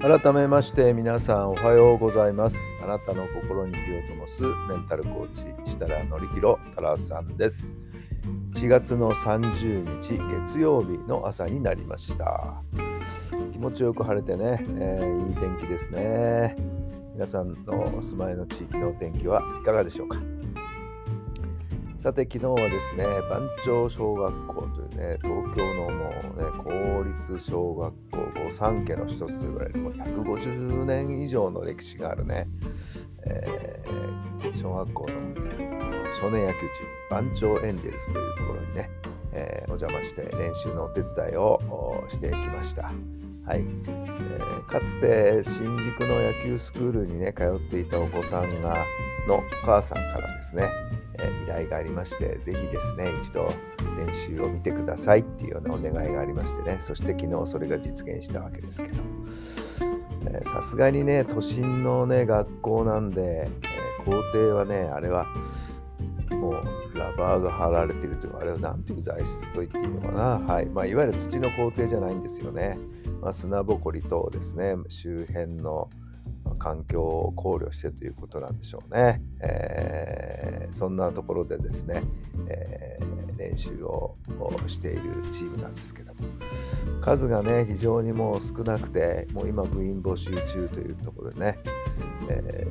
改めまして皆さんおはようございます。あなたの心に火を灯すメンタルコーチ設楽範弘太郎さんです。1月の30日月曜日の朝になりました。気持ちよく晴れてね、えー、いい天気ですね。皆さんのお住まいの地域のお天気はいかがでしょうか？さて昨日はですね番町小学校というね東京のもうね公立小学校御三家の一つと言われるもう150年以上の歴史があるね、えー、小学校の少年野球チーム番町エンジェルスというところにね、えー、お邪魔して練習のお手伝いをしてきました。はい、えー、かつて新宿の野球スクールにね通っていたお子さんがのお母さんからですねえ依頼がありまして、ぜひですね、一度練習を見てくださいっていうようなお願いがありましてね、そして昨日それが実現したわけですけど、さすがにね、都心のね、学校なんで、えー、校庭はね、あれはもうラバーが貼られているという、あれは何ていう材質と言っていいのかな、はい。まあ、いわゆる土の校庭じゃないんですよね。まあ、砂ぼこりとですね、周辺の環境を考慮してということなんでしょうね。えー、そんなところでですね、えー、練習をしているチームなんですけども。数がね非常にもう少なくてもう今部員募集中というところでね、え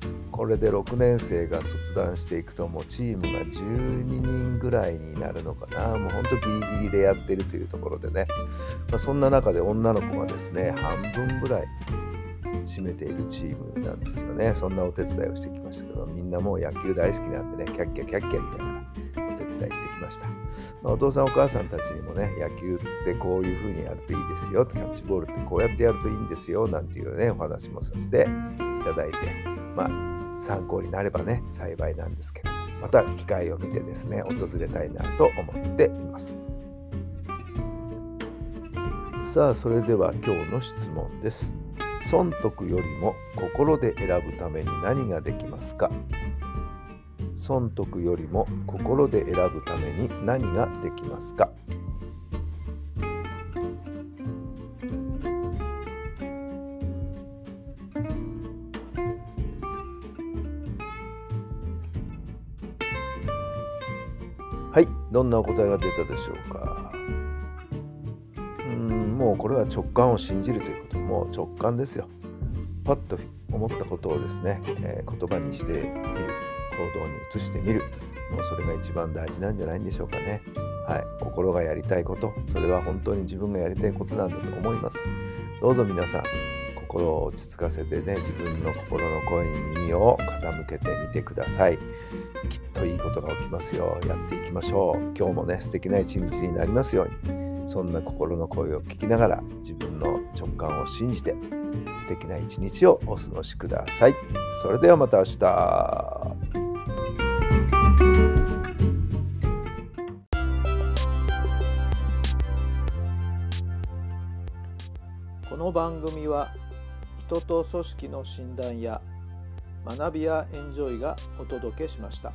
ー、これで6年生が卒団していくともうチームが12人ぐらいになるのかな。もうほんとギリギリでやってるというところでね、まあ、そんな中で女の子がですね半分ぐらい占めているチームなんですよね。そんなお手伝いをしてきましたけど、みんなもう野球大好きなんでね、キャッキャキャッキャ言いながらお手伝いしてきました。まあ、お父さんお母さんたちにもね、野球ってこういう風にやるといいですよ、キャッチボールってこうやってやるといいんですよ、なんていうね、お話もさせていただいて、まあ、参考になればね、幸いなんですけど、また機会を見てですね、訪れたいなと思っています。さあ、それでは今日の質問です。損得よりも心で選ぶために何ができますか？損得よりも心で選ぶために何ができますか？はいどんなお答えが出たでしょうか？もうこれは直感を信じるということもう直感ですよ。パッと思ったことをですね、えー、言葉にしてみる、行動に移してみる。もうそれが一番大事なんじゃないんでしょうかね。はい、心がやりたいこと、それは本当に自分がやりたいことなんだと思います。どうぞ皆さん、心を落ち着かせてね、自分の心の声に耳を傾けてみてください。きっといいことが起きますよ。やっていきましょう。今日もね、素敵な一日になりますように。そんな心の声を聞きながら自分の直感を信じて素敵な一日をお過ごしください。それではまた明日。この番組は人と組織の診断や学びやエンジョイがお届けしました。